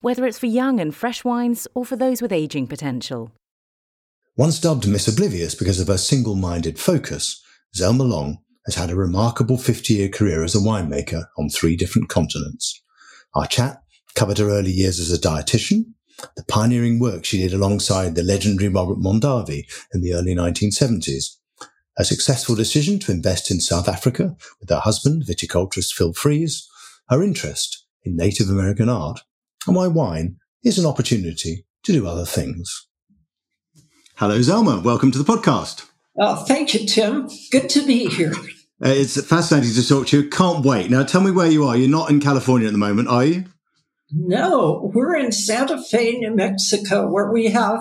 whether it's for young and fresh wines or for those with aging potential. Once dubbed Miss Oblivious because of her single minded focus, Zelma Long has had a remarkable 50 year career as a winemaker on three different continents. Our chat covered her early years as a dietitian, the pioneering work she did alongside the legendary Robert Mondavi in the early 1970s, a successful decision to invest in South Africa with her husband, viticulturist Phil Freese, her interest in Native American art, and why wine is an opportunity to do other things. Hello, Zelma. Welcome to the podcast. Oh, thank you, Tim. Good to be here. Uh, it's fascinating to talk to you. Can't wait. Now, tell me where you are. You're not in California at the moment, are you? No, we're in Santa Fe, New Mexico, where we have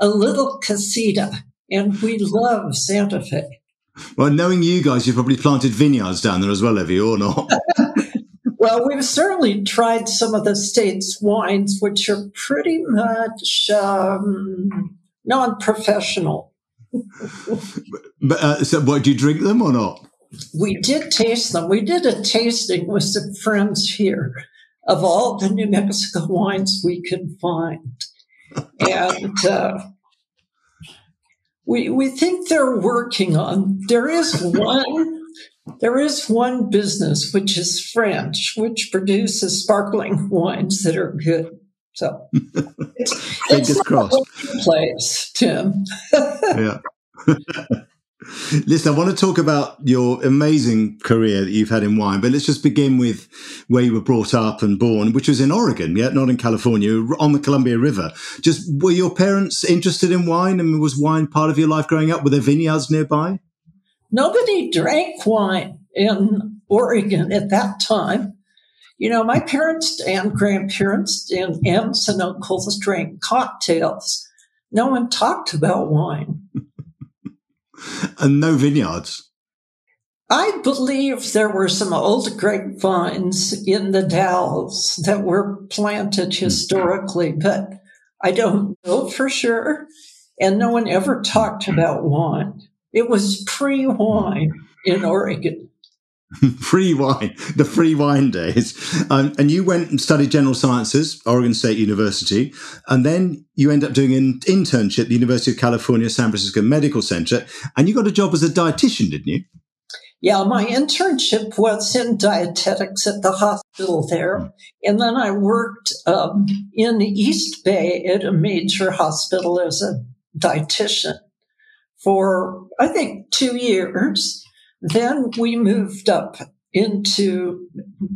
a little casita, and we love Santa Fe. Well, knowing you guys, you've probably planted vineyards down there as well, have you, or not? Well, we've certainly tried some of the state's wines, which are pretty much um, non professional. but uh, so, what do you drink them or not? We did taste them. We did a tasting with some friends here of all the New Mexico wines we could find, and uh, we we think they're working on. There is one there is one business which is French, which produces sparkling wines that are good. So it's, it's crossed. place, Tim. yeah. Listen, I want to talk about your amazing career that you've had in wine, but let's just begin with where you were brought up and born, which was in Oregon, yet not in California, on the Columbia River. Just were your parents interested in wine and was wine part of your life growing up? Were there vineyards nearby? Nobody drank wine in Oregon at that time. You know, my parents and grandparents and aunts and uncles drank cocktails. No one talked about wine. and no vineyards. I believe there were some old grapevines in the Dalles that were planted hmm. historically, but I don't know for sure. And no one ever talked about wine. It was pre wine in Oregon. free wine, the free wine days. Um, and you went and studied general sciences, Oregon State University, and then you end up doing an internship at the University of California, San Francisco Medical Center, and you got a job as a dietitian, didn't you? Yeah, my internship was in dietetics at the hospital there. And then I worked um, in the East Bay at a major hospital as a dietitian for, I think, two years. Then we moved up into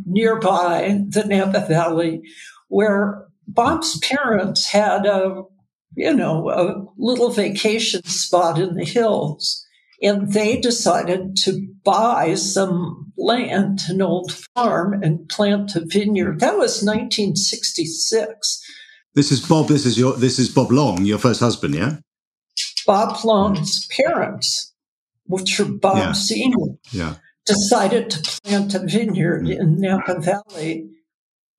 nearby the Napa Valley, where Bob's parents had a, you know, a little vacation spot in the hills. And they decided to buy some land, an old farm, and plant a vineyard. That was 1966. This is Bob. This is your. This is Bob Long, your first husband, yeah. Bob Long's parents, which are Bob yeah. Senior, yeah. decided to plant a vineyard mm. in Napa Valley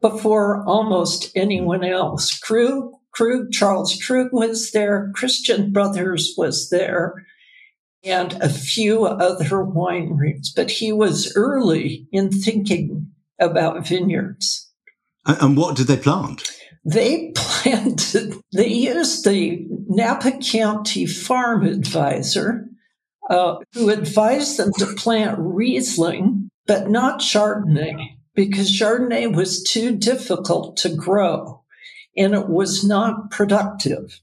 before almost anyone else. Krug, Krug, Charles Krug was there, Christian Brothers was there, and a few other wineries. But he was early in thinking about vineyards. And what did they plant? They planted, they used the Napa County Farm Advisor, uh, who advised them to plant Riesling, but not Chardonnay, because Chardonnay was too difficult to grow and it was not productive.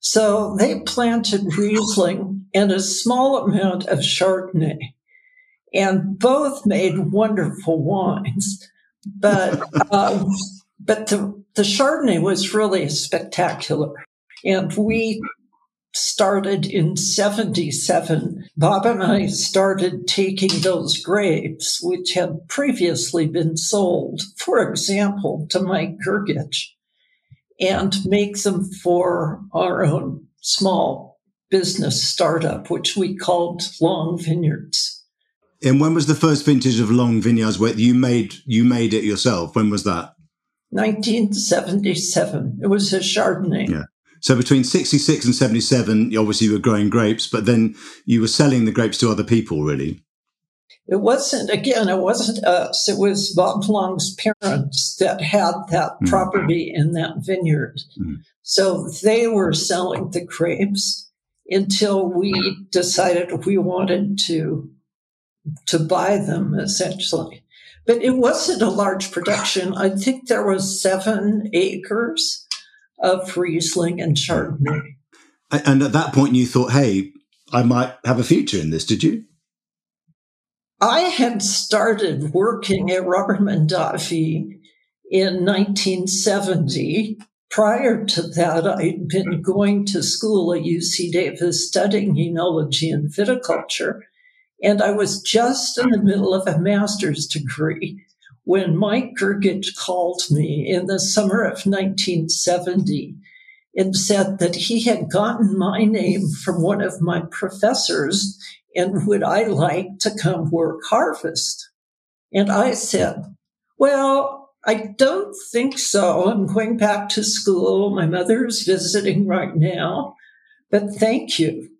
So they planted Riesling and a small amount of Chardonnay, and both made wonderful wines. But um, but the, the Chardonnay was really spectacular. And we started in 77. Bob and I started taking those grapes, which had previously been sold, for example, to Mike Grgich. and make them for our own small business startup, which we called Long Vineyards. And when was the first vintage of Long Vineyards where you made you made it yourself? When was that? 1977. It was a Chardonnay. Yeah. So between 66 and 77, obviously you were growing grapes, but then you were selling the grapes to other people, really. It wasn't, again, it wasn't us. It was Bob Long's parents that had that mm. property in that vineyard. Mm. So they were selling the grapes until we decided we wanted to to buy them essentially. But it wasn't a large production. I think there was seven acres of Riesling and Chardonnay. And at that point, you thought, hey, I might have a future in this, did you? I had started working at Robert Mondavi in 1970. Prior to that, I'd been going to school at UC Davis studying enology and viticulture. And I was just in the middle of a master's degree when Mike Grgich called me in the summer of 1970 and said that he had gotten my name from one of my professors and would I like to come work harvest? And I said, well, I don't think so. I'm going back to school. My mother's visiting right now, but thank you.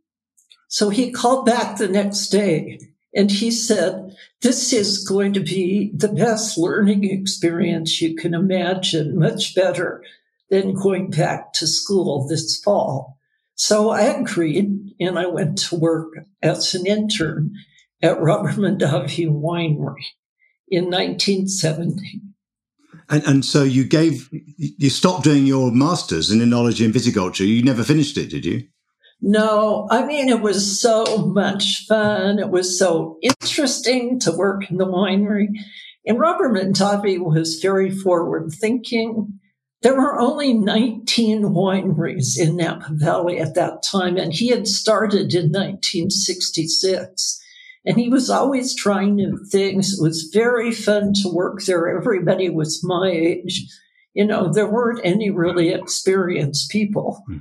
So he called back the next day and he said, This is going to be the best learning experience you can imagine, much better than going back to school this fall. So I agreed and I went to work as an intern at Robert Mondavi Winery in 1970. And, and so you gave, you stopped doing your master's in enology and viticulture. You never finished it, did you? No, I mean, it was so much fun. It was so interesting to work in the winery. And Robert Mondavi was very forward thinking. There were only 19 wineries in Napa Valley at that time, and he had started in 1966. And he was always trying new things. It was very fun to work there. Everybody was my age. You know, there weren't any really experienced people. Hmm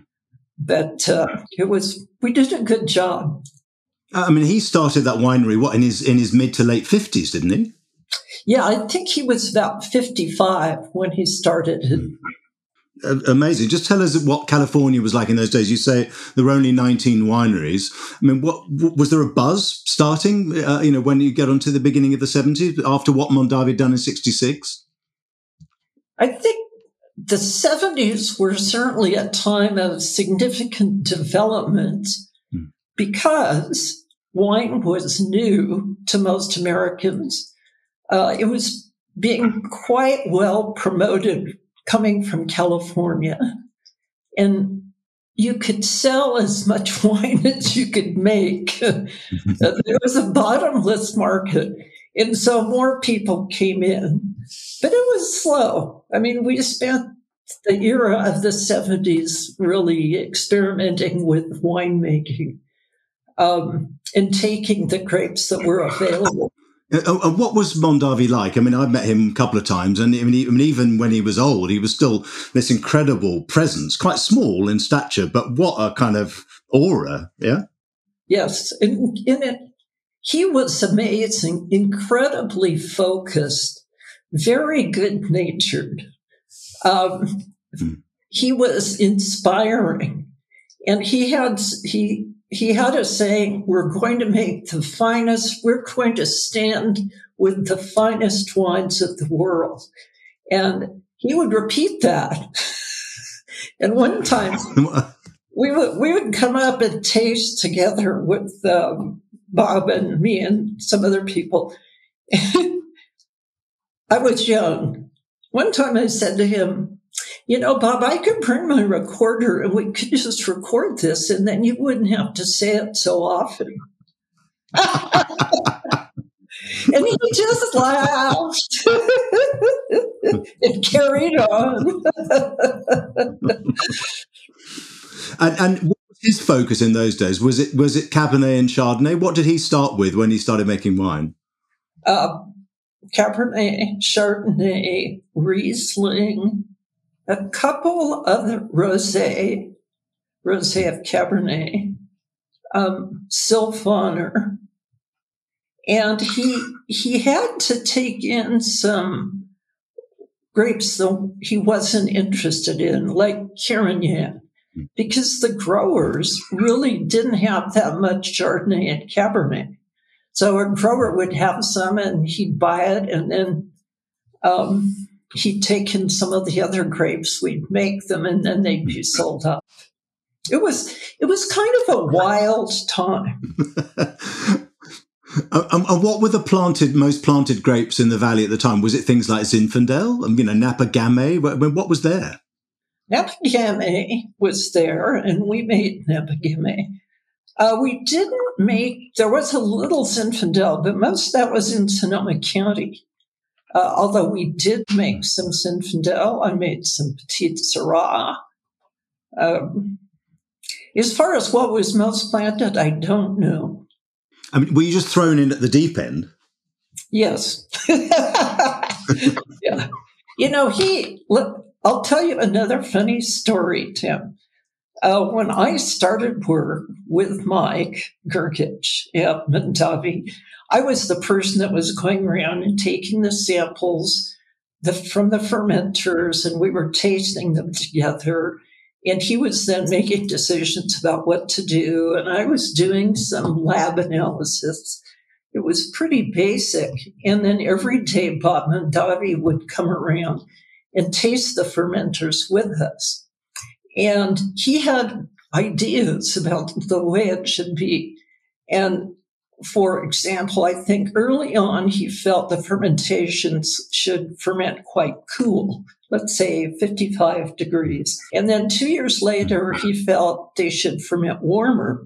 but uh, it was we did a good job. I mean, he started that winery what in his in his mid to late fifties, didn't he? Yeah, I think he was about fifty five when he started. Amazing. Just tell us what California was like in those days. You say there were only 19 wineries. I mean, what was there a buzz starting, uh, you know, when you get onto the beginning of the 70s after what Mondavi had done in 66? I think the 70s were certainly a time of significant development hmm. because wine was new to most Americans. Uh, it was being quite well promoted coming from California. And you could sell as much wine as you could make. there was a bottomless market. And so more people came in. But it was slow. I mean, we spent the era of the 70s really experimenting with winemaking um, and taking the grapes that were available. Uh, uh, and what was Mondavi like? I mean, I've met him a couple of times, and I mean, even when he was old, he was still this incredible presence, quite small in stature, but what a kind of aura, yeah? Yes. And, in it, he was amazing, incredibly focused, very good natured. Um. He was inspiring, and he had he he had a saying: "We're going to make the finest. We're going to stand with the finest wines of the world," and he would repeat that. and one time, we would we would come up and taste together with um, Bob and me and some other people. I was young, one time I said to him, you know, Bob, I could bring my recorder and we could just record this and then you wouldn't have to say it so often. and he just laughed and carried on. and, and what was his focus in those days? Was it was it Cabernet and Chardonnay? What did he start with when he started making wine? Uh, Cabernet, Chardonnay, Riesling, a couple of rosé, rosé of Cabernet, um, Sylvaner, and he he had to take in some grapes that he wasn't interested in, like Carignan, because the growers really didn't have that much Chardonnay and Cabernet. So grower would have some and he'd buy it and then um, he'd take in some of the other grapes, we'd make them and then they'd be sold up. It was it was kind of a wild time. Um, and what were the planted, most planted grapes in the valley at the time? Was it things like Zinfandel, and you know, Napa Gamay? What, what was there? Napa Gamay was there, and we made Napa Gamay. Uh, we didn't make, there was a little Zinfandel, but most of that was in Sonoma County. Uh, although we did make some Zinfandel, I made some Petite Sirah. Um, as far as what was most planted, I don't know. I mean, were you just thrown in at the deep end? Yes. yeah. You know, he, I'll tell you another funny story, Tim. Uh, when I started work with Mike Grgich at Mondavi, I was the person that was going around and taking the samples the, from the fermenters, and we were tasting them together. And he was then making decisions about what to do. And I was doing some lab analysis. It was pretty basic. And then every day, Bob Mondavi would come around and taste the fermenters with us. And he had ideas about the way it should be. And for example, I think early on he felt the fermentations should ferment quite cool, let's say 55 degrees. And then two years later, he felt they should ferment warmer,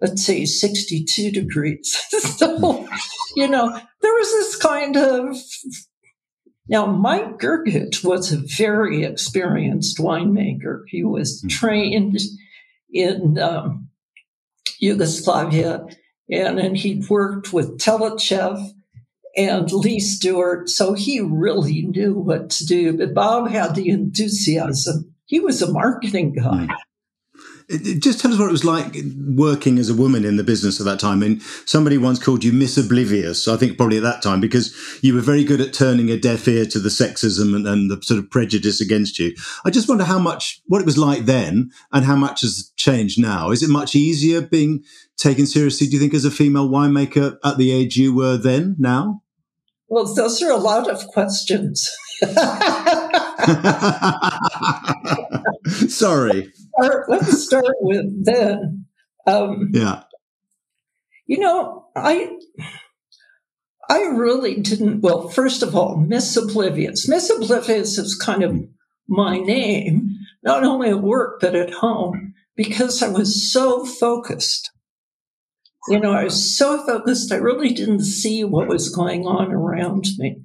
let's say 62 degrees. so, you know, there was this kind of. Now, Mike Grgich was a very experienced winemaker. He was hmm. trained in um, Yugoslavia and then he'd worked with Tchelistcheff and Lee Stewart, so he really knew what to do. But Bob had the enthusiasm. He was a marketing guy. Mm. Just tell us what it was like working as a woman in the business at that time. And somebody once called you Miss Oblivious, I think probably at that time, because you were very good at turning a deaf ear to the sexism and, and, the sort of prejudice against you. I just wonder how much, what it was like then and how much has changed now. Is it much easier being taken seriously, do you think, as a female winemaker at the age you were then, now? Well, those are a lot of questions. Sorry start, let's start with then. Um, yeah. You know, I I really didn't. Well, first of all, Miss Oblivious. Miss Oblivious is kind of my name, not only at work but at home, because I was so focused. You know, I was so focused, I really didn't see what was going on around me.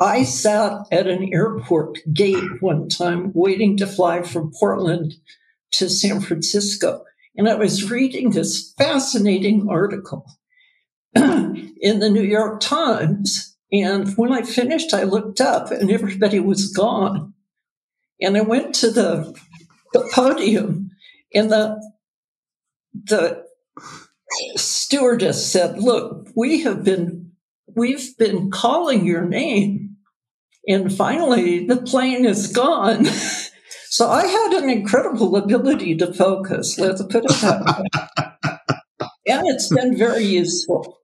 I sat at an airport gate one time waiting to fly from Portland to San Francisco. And I was reading this fascinating article in the New York Times. And when I finished, I looked up and everybody was gone. And I went to the, the podium and the, the stewardess said, look, we have been, we've been calling your name. And finally the plane is gone. So I had an incredible ability to focus, let's put it that way. and it's been very useful.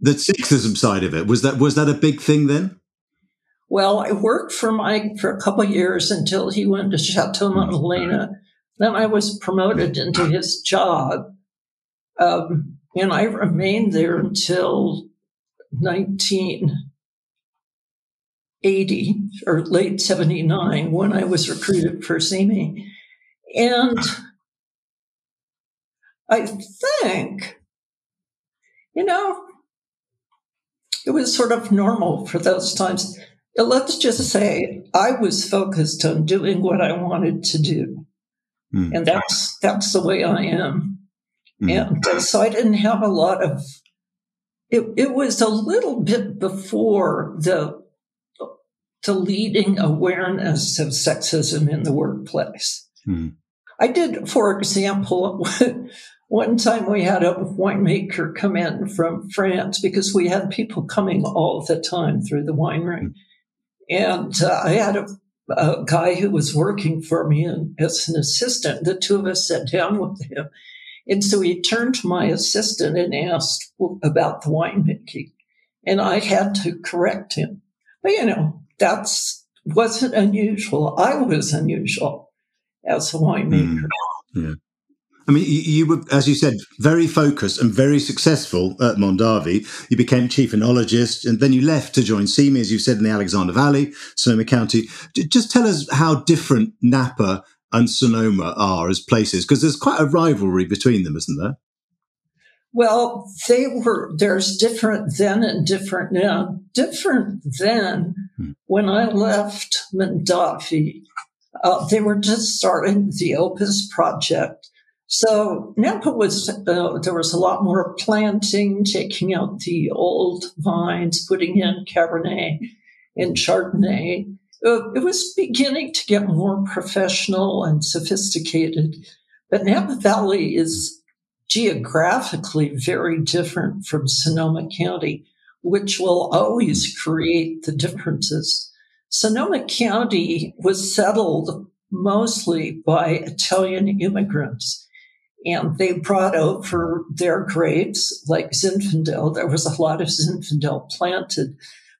The sexism side of it was that was that a big thing then? Well, I worked for Mike for a couple years until he went to Chateau Montelena. Then I was promoted into his job, um, and I remained there until 19 80 or late 79 when I was recruited for Simi. And I think, you know, it was sort of normal for those times. Let's just say I was focused on doing what I wanted to do. Mm. And that's that's the way I am. Mm. And so I didn't have a lot of it, it was a little bit before the to leading awareness of sexism in the workplace. Hmm. I did, for example, one time we had a winemaker come in from France because we had people coming all the time through the winery. Hmm. And uh, I had a, a, guy who was working for me and, as an assistant. The two of us sat down with him. And so he turned to my assistant and asked about the winemaking. And I had to correct him. But, you know, that's wasn't unusual. I was unusual as a winemaker. Mm, yeah. I mean, you, you, were, as you said, very focused and very successful at Mondavi. You became chief enologist, and then you left to join Simi, as you said, in the Alexander Valley, Sonoma County. Just tell us how different Napa and Sonoma are as places, because there's quite a rivalry between them, isn't there? Well, they were, there's different then and different now. Different then. When I left Mondavi, uh, they were just starting the Opus project. So Napa was, uh, there was a lot more planting, taking out the old vines, putting in Cabernet and Chardonnay. Uh, it was beginning to get more professional and sophisticated. But Napa Valley is geographically very different from Sonoma County, which will always create the differences. Sonoma County was settled mostly by Italian immigrants. And they brought over their grapes like Zinfandel. There was a lot of Zinfandel planted.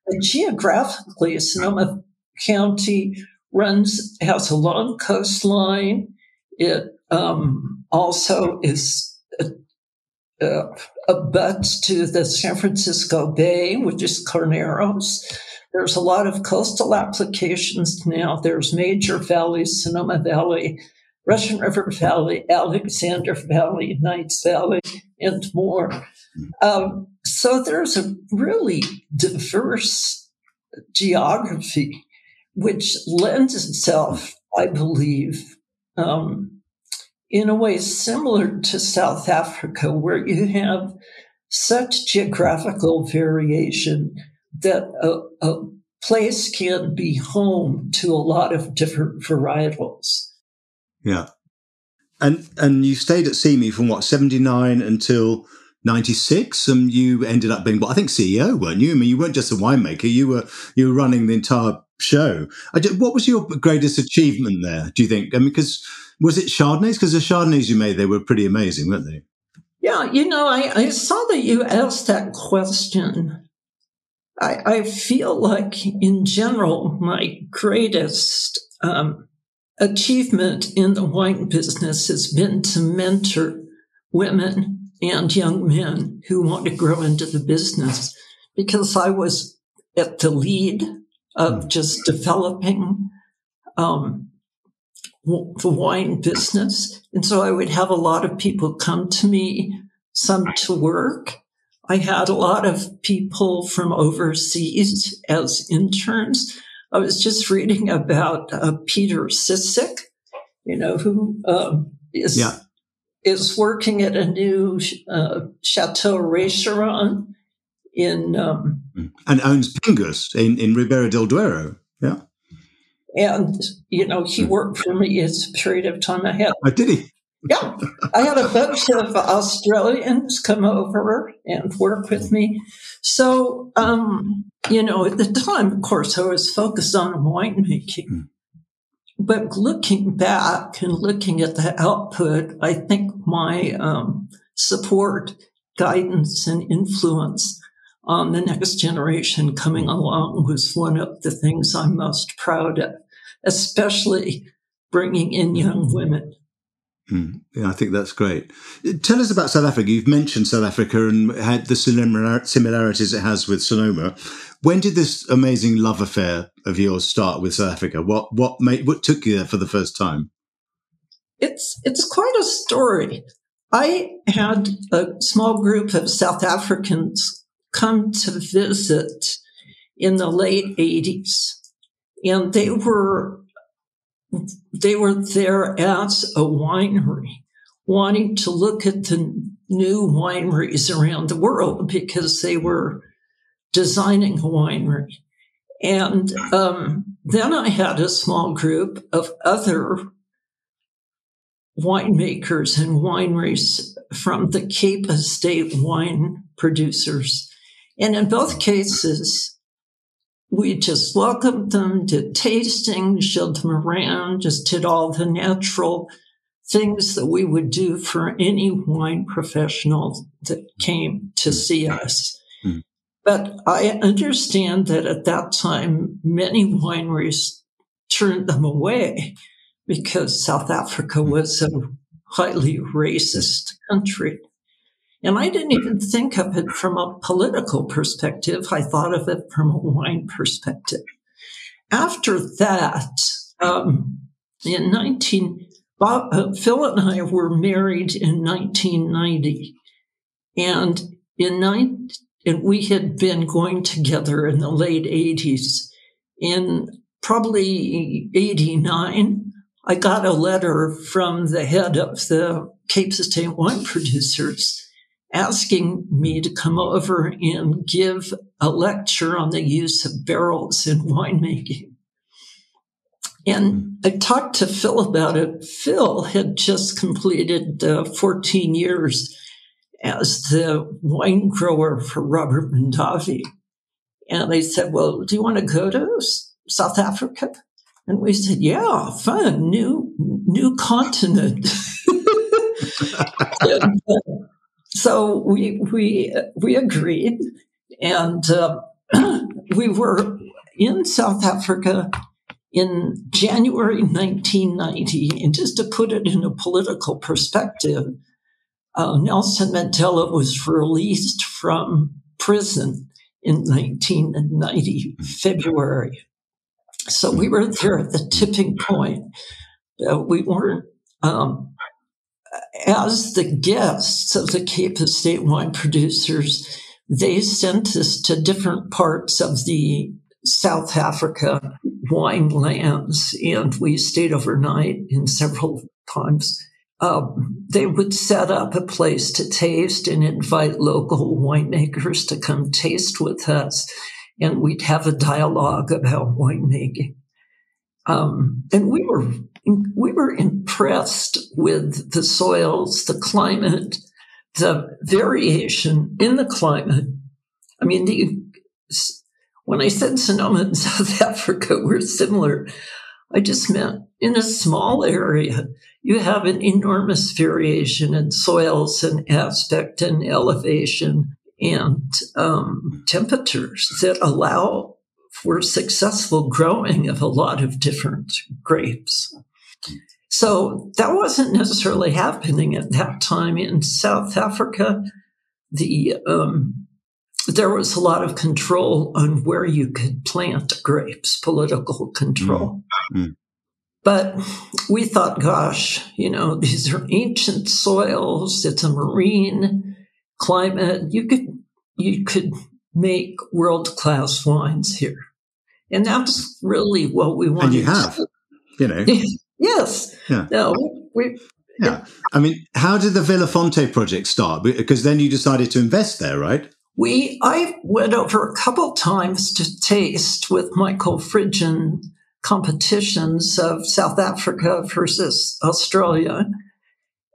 But geographically, Sonoma County runs, has a long coastline. It um, also is uh, abuts to the San Francisco Bay, which is Carneros. There's a lot of coastal applications now. There's major valleys, Sonoma Valley, Russian River Valley, Alexander Valley, Knights Valley, and more. Um, so there's a really diverse geography, which lends itself, I believe, um, in a way similar to South Africa, where you have such geographical variation that a, a place can be home to a lot of different varietals. Yeah. And and you stayed at Simi from what, 79 until 96 and you ended up being well, I think CEO, weren't you? I mean, you weren't just a winemaker, you were you were running the entire show. Just, what was your greatest achievement there, do you think? I mean, because was it Chardonnays? Because the Chardonnays you made, they were pretty amazing, weren't they? Yeah, you know, I, I saw that you asked that question. I, I feel like, in general, my greatest um, achievement in the wine business has been to mentor women and young men who want to grow into the business because I was at the lead of hmm. just developing um, the wine business. And so I would have a lot of people come to me, some to work. I had a lot of people from overseas as interns. I was just reading about uh, Peter Sisseck, you know, who um, is yeah. is working at a new uh, Chateau Rocheyron in um, and owns Pingus in in Ribera del Duero. Yeah. And, you know, he hmm. worked for me a period of time. I had. Oh, did he? Yeah. I had a bunch of Australians come over and work with me. So, um, you know, at the time, of course, I was focused on winemaking. Mm. But looking back and looking at the output, I think my um, support, guidance, and influence on the next generation coming along was one of the things I'm most proud of, especially bringing in young women. Mm, yeah, I think that's great. Tell us about South Africa. You've mentioned South Africa and had the similarities it has with Sonoma. When did this amazing love affair of yours start with South Africa? What what made what took you there for the first time? It's it's quite a story. I had a small group of South Africans come to visit in the late 80s. And they were they were there as a winery, wanting to look at the new wineries around the world because they were designing a winery. And um, then I had a small group of other winemakers and wineries from the Cape Estate wine producers. And in both cases, we just welcomed them, did tasting, showed them around, just did all the natural things that we would do for any wine professional that came to see us. Mm. But I understand that at that time, many wineries turned them away because South Africa was a highly racist country. And I didn't even think of it from a political perspective. I thought of it from a wine perspective. After that, um, in 19, Bob, uh, Phil and I were married in 1990. And in nine, and we had been going together in the late 80s. In probably 89, I got a letter from the head of the Cape Estate wine producers asking me to come over and give a lecture on the use of barrels in winemaking. And I talked to Phil about it. Phil had just completed uh, 14 years as the wine grower for Robert Mondavi. And they said, Well, do you want to go to South Africa? And we said, Yeah, fun, new, new continent. and, uh, so we we we agreed, and uh, we were in South Africa in January 1990. And just to put it in a political perspective, uh, Nelson Mandela was released from prison in 1990 February. So we were there at the tipping point. Uh, we weren't um, as the guests of the Cape Estate wine producers, they sent us to different parts of the South Africa wine lands, and we stayed overnight in several times. Um, they would set up a place to taste and invite local winemakers to come taste with us, and we'd have a dialogue about winemaking. Um, and we were we were impressed with the soils, the climate, the variation in the climate. I mean, the, when I said Sonoma and South Africa were similar, I just meant in a small area, you have an enormous variation in soils and aspect and elevation and um, temperatures that allow for successful growing of a lot of different grapes. So that wasn't necessarily happening at that time in South Africa. The um, there was a lot of control on where you could plant grapes, political control. Mm-hmm. But we thought, gosh, you know, these are ancient soils. It's a marine climate. You could you could make world class wines here, and that's really what we want. And you have, you know. Yes. Yeah. No, we. Yeah. I mean, how did the Vilafonté project start? Because then you decided to invest there, right? We, I went over a couple times to taste with Michael Fridjhon competitions of South Africa versus Australia.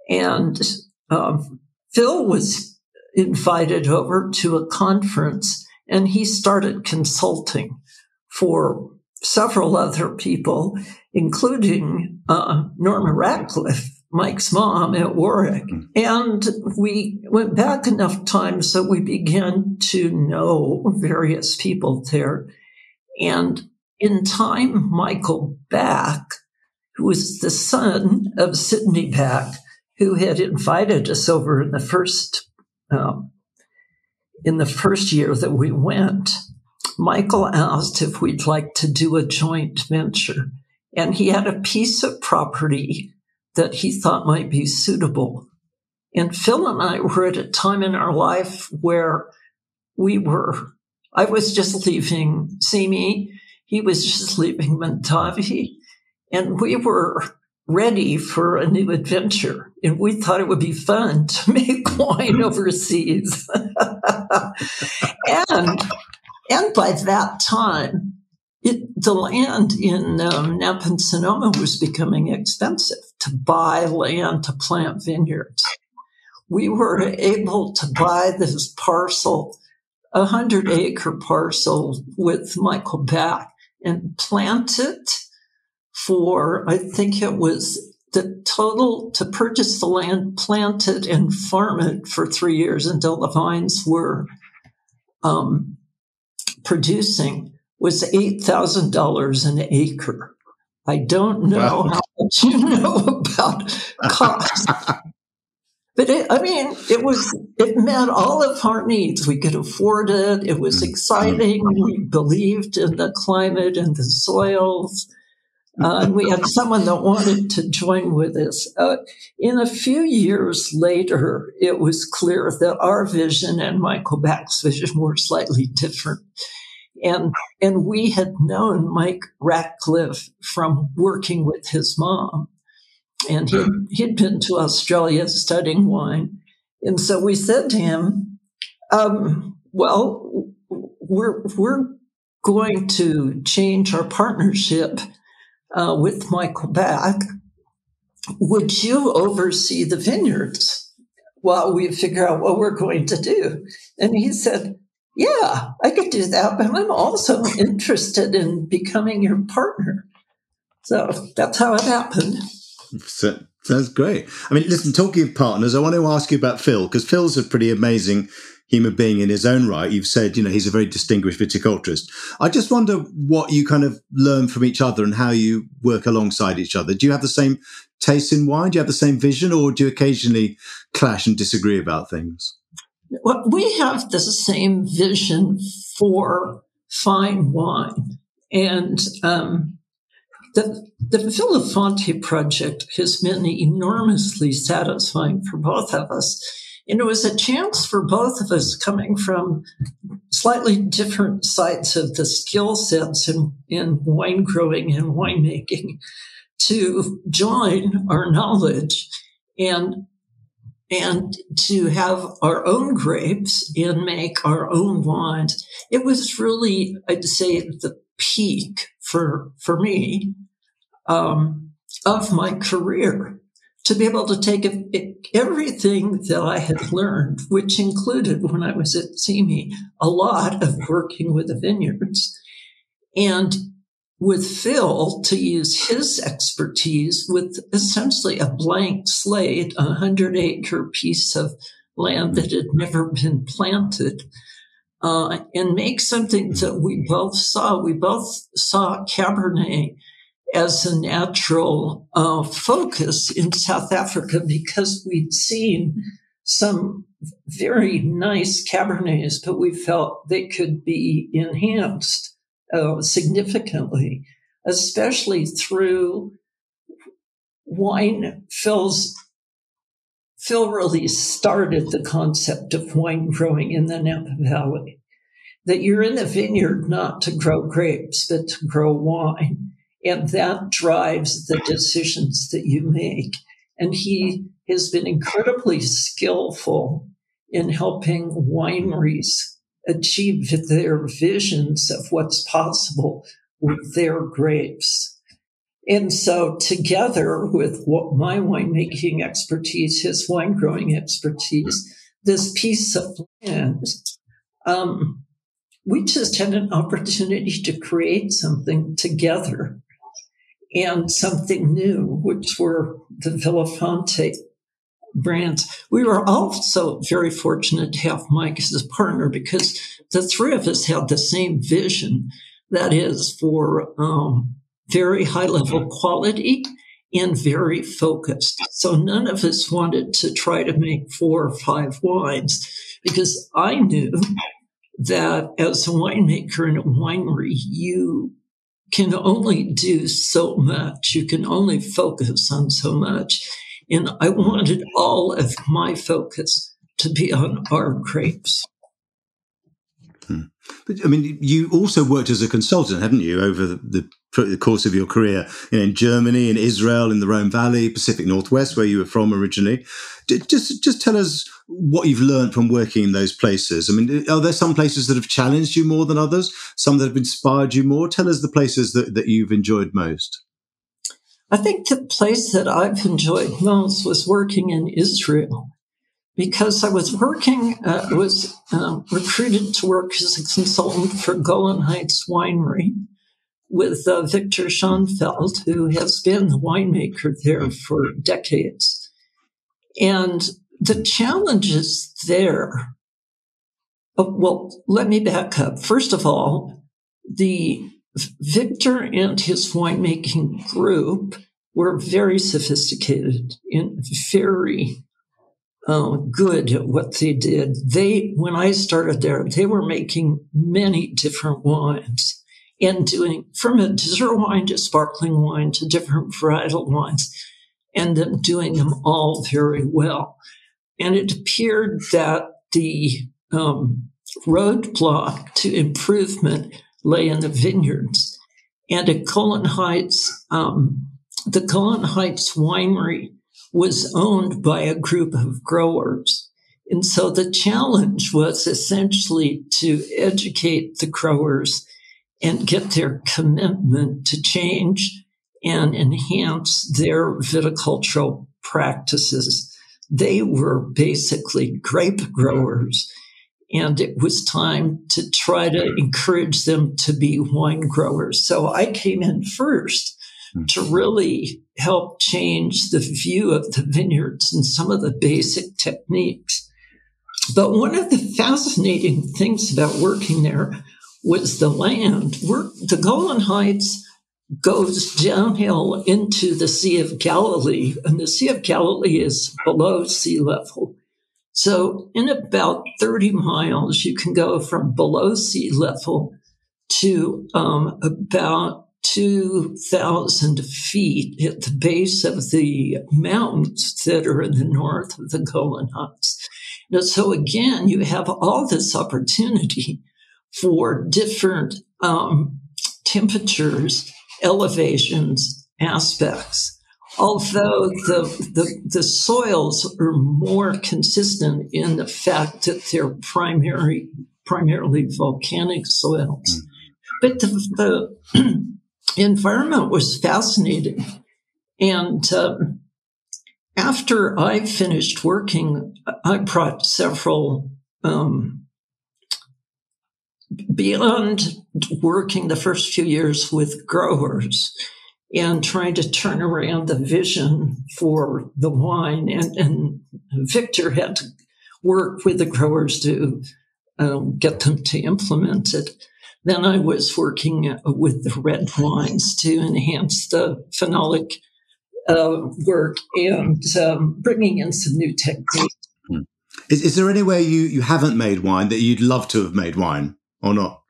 And um, Phil was invited over to a conference and he started consulting for several other people, including uh, Norma Ratcliffe, Mike's mom at Warwick. Mm. And we went back enough times that we began to know various people there. And in time, Michael Back, who was the son of Sidney Back, who had invited us over in the first um, in the first year that we went, Michael asked if we'd like to do a joint venture. And he had a piece of property that he thought might be suitable. And Phil and I were at a time in our life where we were, I was just leaving Simi, he was just leaving Mondavi, and we were ready for a new adventure. And we thought it would be fun to make wine overseas. and and by that time, it, the land in um, Napa and Sonoma was becoming expensive to buy land to plant vineyards. We were able to buy this parcel, a hundred acre parcel with Michael Back and plant it for, I think it was the total to purchase the land, plant it and farm it for three years until the vines were um, producing was $8,000 an acre. I don't know wow. how much you know about cost. but it, I mean, it was, it met all of our needs. We could afford it. It was mm-hmm. exciting. We believed in the climate and the soils. Uh, we had someone that wanted to join with us. Uh, in a few years later, it was clear that our vision and Michael Back's vision were slightly different. And, and we had known Mike Ratcliffe from working with his mom. And he, he'd been to Australia studying wine. And so we said to him, um, well, we're, we're going to change our partnership uh, with Michael Back. Would you oversee the vineyards while we figure out what we're going to do? And he said, yeah, I could do that, but I'm also interested in becoming your partner. So that's how it happened. So, that's great. I mean, listen, talking of partners, I want to ask you about Phil because Phil's a pretty amazing human being in his own right. You've said, you know, he's a very distinguished viticulturist. I just wonder what you kind of learn from each other and how you work alongside each other. Do you have the same taste in wine? Do you have the same vision or do you occasionally clash and disagree about things? Well, we have the same vision for fine wine. And um, the, the Vilafonté project has been enormously satisfying for both of us. And it was a chance for both of us coming from slightly different sides of the skill sets in, in wine growing and winemaking to join our knowledge and and to have our own grapes and make our own wines. It was really, I'd say, the peak for for me um, of my career to be able to take everything that I had learned, which included when I was at Simi, a lot of working with the vineyards, and with Phil to use his expertise with essentially a blank slate, a hundred acre piece of land that had never been planted, uh, and make something that we both saw. We both saw Cabernet as a natural uh, focus in South Africa because we'd seen some very nice Cabernets, but we felt they could be enhanced uh, significantly, especially through wine. Phil's Phil really started the concept of wine growing in the Napa Valley. That you're in the vineyard not to grow grapes, but to grow wine. And that drives the decisions that you make. And he has been incredibly skillful in helping wineries achieve their visions of what's possible with their grapes. And so together with what my winemaking expertise, his wine growing expertise, this piece of land, um, we just had an opportunity to create something together and something new, which were the Vilafonté brands. We were also very fortunate to have Mike as a partner because the three of us had the same vision. That is for um, very high level quality and very focused. So none of us wanted to try to make four or five wines because I knew that as a winemaker in a winery, you can only do so much. You can only focus on so much. And I wanted all of my focus to be on our grapes. But I mean, you also worked as a consultant, haven't you, over the, the course of your career you know, in Germany, in Israel, in the Rhone Valley, Pacific Northwest, where you were from originally. Just, just tell us what you've learned from working in those places. I mean, are there some places that have challenged you more than others? Some that have inspired you more? Tell us the places that, that you've enjoyed most. I think the place that I've enjoyed most was working in Israel because I was working, uh, was uh, recruited to work as a consultant for Golan Heights Winery with uh, Victor Schoenfeld, who has been the winemaker there for decades. And the challenges there, oh, well, let me back up. First of all, the Victor and his winemaking group were very sophisticated and very uh, good at what they did. They, when I started there, they were making many different wines and doing from a dessert wine to sparkling wine to different varietal wines and then doing them all very well. And it appeared that the um, roadblock to improvement lay in the vineyards. And at Golan Heights, um, the Golan Heights winery was owned by a group of growers. And so the challenge was essentially to educate the growers and get their commitment to change and enhance their viticultural practices. They were basically grape growers, and it was time to try to encourage them to be wine growers. So I came in first. To really help change the view of the vineyards and some of the basic techniques. But one of the fascinating things about working there was the land. We're, the Golan Heights goes downhill into the Sea of Galilee, and the Sea of Galilee is below sea level. So, in about 30 miles, you can go from below sea level to um, about 2,000 feet at the base of the mountains that are in the north of the Golan Heights. Now, so again, you have all this opportunity for different um, temperatures, elevations, aspects. Although the, the, the soils are more consistent in the fact that they're primary, primarily volcanic soils. Mm. But the, the environment was fascinating. And um, after I finished working, I brought several, um, beyond working the first few years with growers and trying to turn around the vision for the wine. And, and Victor had to work with the growers to um, get them to implement it. Then I was working uh, with the red wines to enhance the phenolic uh, work and um, bringing in some new techniques. Hmm. Is, is there anywhere you, you haven't made wine that you'd love to have made wine or not?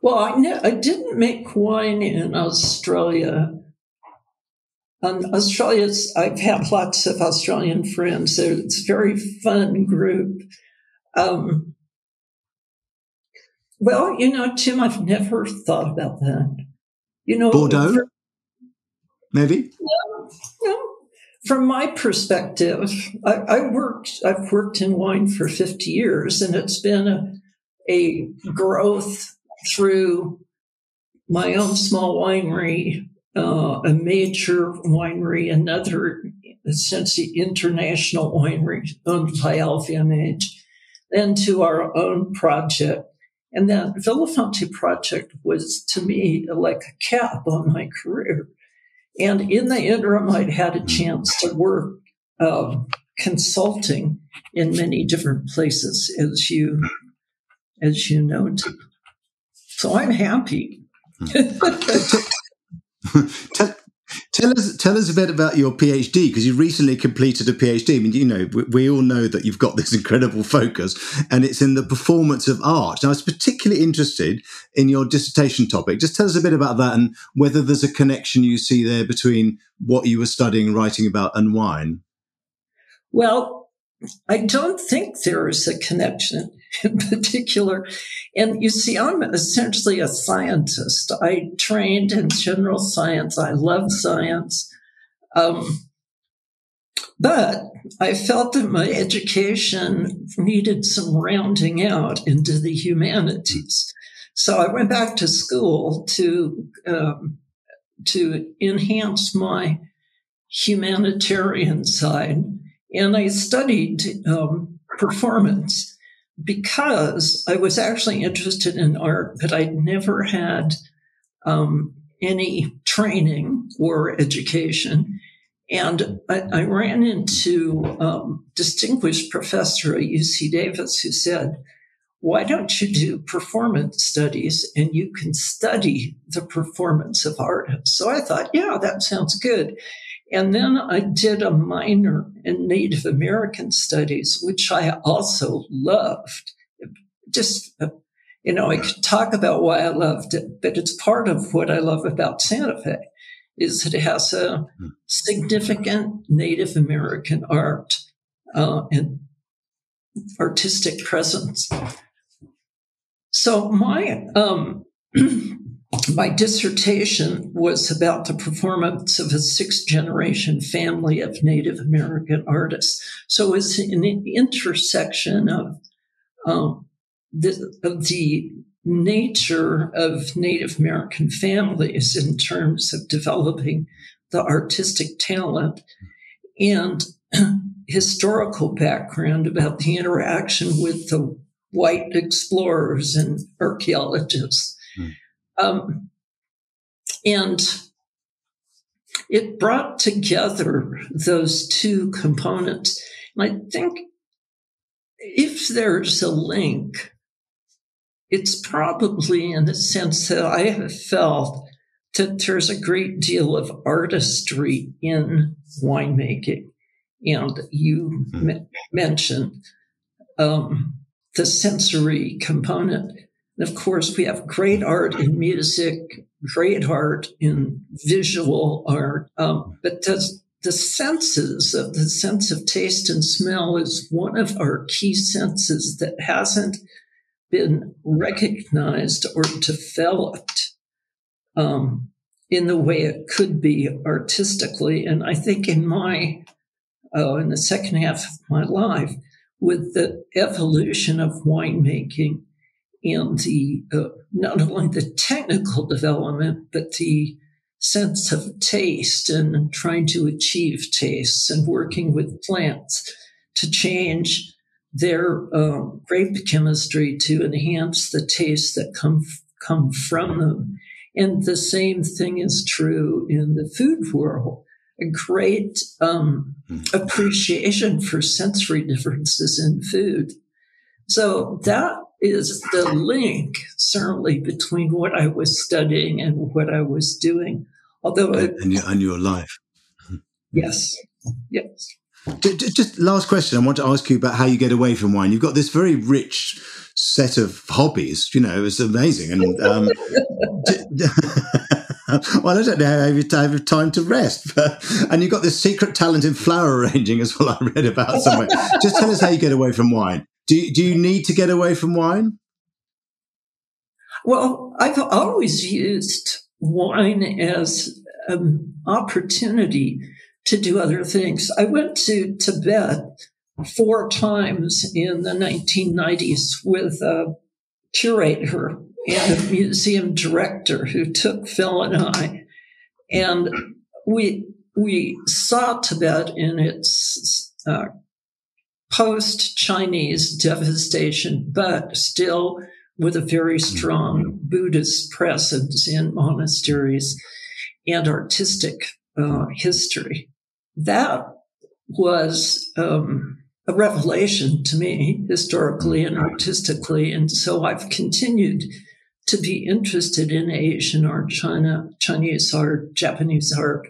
Well, I, I didn't make wine in Australia. Um, Australia's, I've had lots of Australian friends. It's a very fun group. Um, well, you know, Tim, I've never thought about that. You know, Bordeaux, for, maybe. No, no. From my perspective, I, I, worked. I've worked in wine for fifty years, and it's been a, a growth through my own small winery, uh, a major winery, another essentially international winery owned by LVMH, then to our own project and that Vilafonté project was to me like a cap on my career. And in the interim, I'd had a chance to work uh, consulting in many different places, as you as you noted. So I'm happy. tell, Tell us, tell us a bit about your PhD because you recently completed a PhD. I mean, you know, we, we, all know that you've got this incredible focus, and it's in the performance of art. Now, I was particularly interested in your dissertation topic. Just tell us a bit about that and whether there's a connection you see there between what you were studying, writing about, and wine. Well, I don't think there is a connection. in particular. And you see, I'm essentially a scientist. I trained in general science. I love science. Um, but I felt that my education needed some rounding out into the humanities. So I went back to school to um, to enhance my humanitarian side, and I studied um, performance because I was actually interested in art, but I'd never had um, any training or education. And I, I ran into um, distinguished professor at UC Davis who said, why don't you do performance studies and you can study the performance of artists? So I thought, yeah, that sounds good. And then I did a minor in Native American studies, which I also loved. Just, you know, I could talk about why I loved it, but it's part of what I love about Santa Fe is that it has a hmm. significant Native American art uh, and artistic presence. So my um, my dissertation was about the performance of a sixth generation family of Native American artists. So it's an intersection of um, the, of the nature of Native American families in terms of developing the artistic talent and historical background about the interaction with the white explorers and archaeologists. Mm. Um, and it brought together those two components. And I think if there's a link it's probably in the sense that I have felt that there's a great deal of artistry in winemaking. And you mm-hmm. m- mentioned um, the sensory component. And of course, we have great art in music, great art in visual art, um, but the, the senses of the sense of taste and smell is one of our key senses that hasn't been recognized or developed um, in the way it could be artistically. And I think in my, uh, in the second half of my life, with the evolution of winemaking and the uh, not only the technical development, but the sense of taste and trying to achieve tastes and working with plants to change their uh, grape chemistry to enhance the tastes that come come from them. And the same thing is true in the food world. A great um, hmm. appreciation for sensory differences in food. So that is the link, certainly, between what I was studying and what I was doing. Although, and, and, your, and your life. Yes, yes. Just last question. I want to ask you about how you get away from wine. You've got this very rich set of hobbies. You know, it's amazing. And um, well, I don't know how you have time to rest, but, and you've got this secret talent in flower arranging as well. I read about somewhere. Just tell us how you get away from wine. Do do you need to get away from wine? Well, I've always used wine as an opportunity to do other things. I went to Tibet four times in the 1990s with a curator and a museum director who took Phil and I. And we, we saw Tibet in its uh, post Chinese devastation, but still with a very strong Buddhist presence in monasteries and artistic uh, history. That was um, a revelation to me historically and artistically. And so I've continued to be interested in Asian art, China, Chinese art, Japanese art,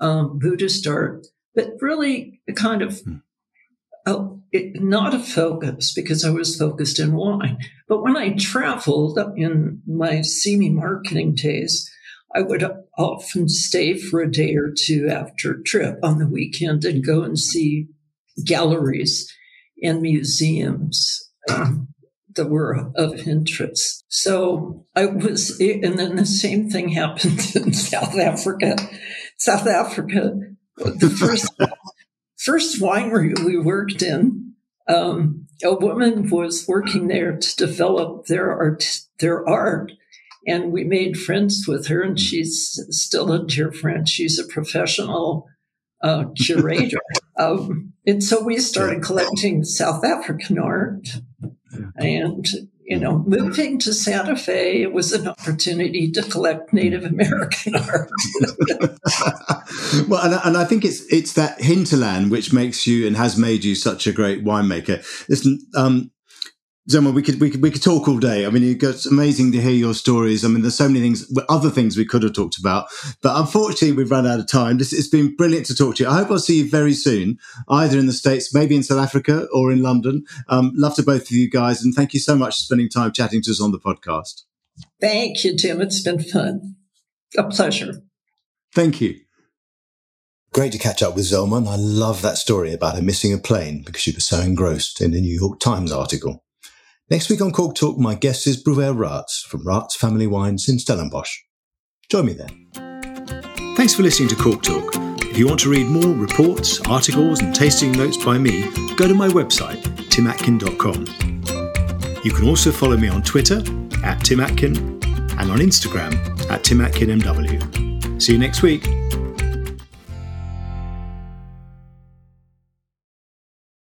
um, Buddhist art, but really a kind of uh, it, not a focus because I was focused in wine. But when I traveled in my Simi marketing days, I would often stay for a day or two after a trip on the weekend and go and see galleries and museums. Um, that were of interest. So I was, and then the same thing happened in South Africa. South Africa, the first first winery we worked in, um, a woman was working there to develop their art, their art, and we made friends with her. And she's still a dear friend. She's a professional uh, curator, um, and so we started collecting South African art, and you know, moving to Santa Fe was an opportunity to collect Native American art. well, and, and, I think it's it's that hinterland which makes you and has made you such a great winemaker. Listen, um, Zelma, we could we could we could talk all day. I mean, it's amazing to hear your stories. I mean, there's so many things, other things we could have talked about, but unfortunately, we've run out of time. This, it's been brilliant to talk to you. I hope I'll see you very soon, either in the states, maybe in South Africa, or in London. Um, love to both of you guys, and thank you so much for spending time chatting to us on the podcast. Thank you, Tim. It's been fun. A pleasure. Thank you. Great to catch up with Zelma, and I love that story about her missing a plane because she was so engrossed in the New York Times article. Next week on Cork Talk, my guest is Bruwer Raats from Raats Family Wines in Stellenbosch. Join me then. Thanks for listening to Cork Talk. If you want to read more reports, articles, and tasting notes by me, go to my website, timatkin.com. You can also follow me on Twitter at timatkin and on Instagram at timatkinmw. See you next week.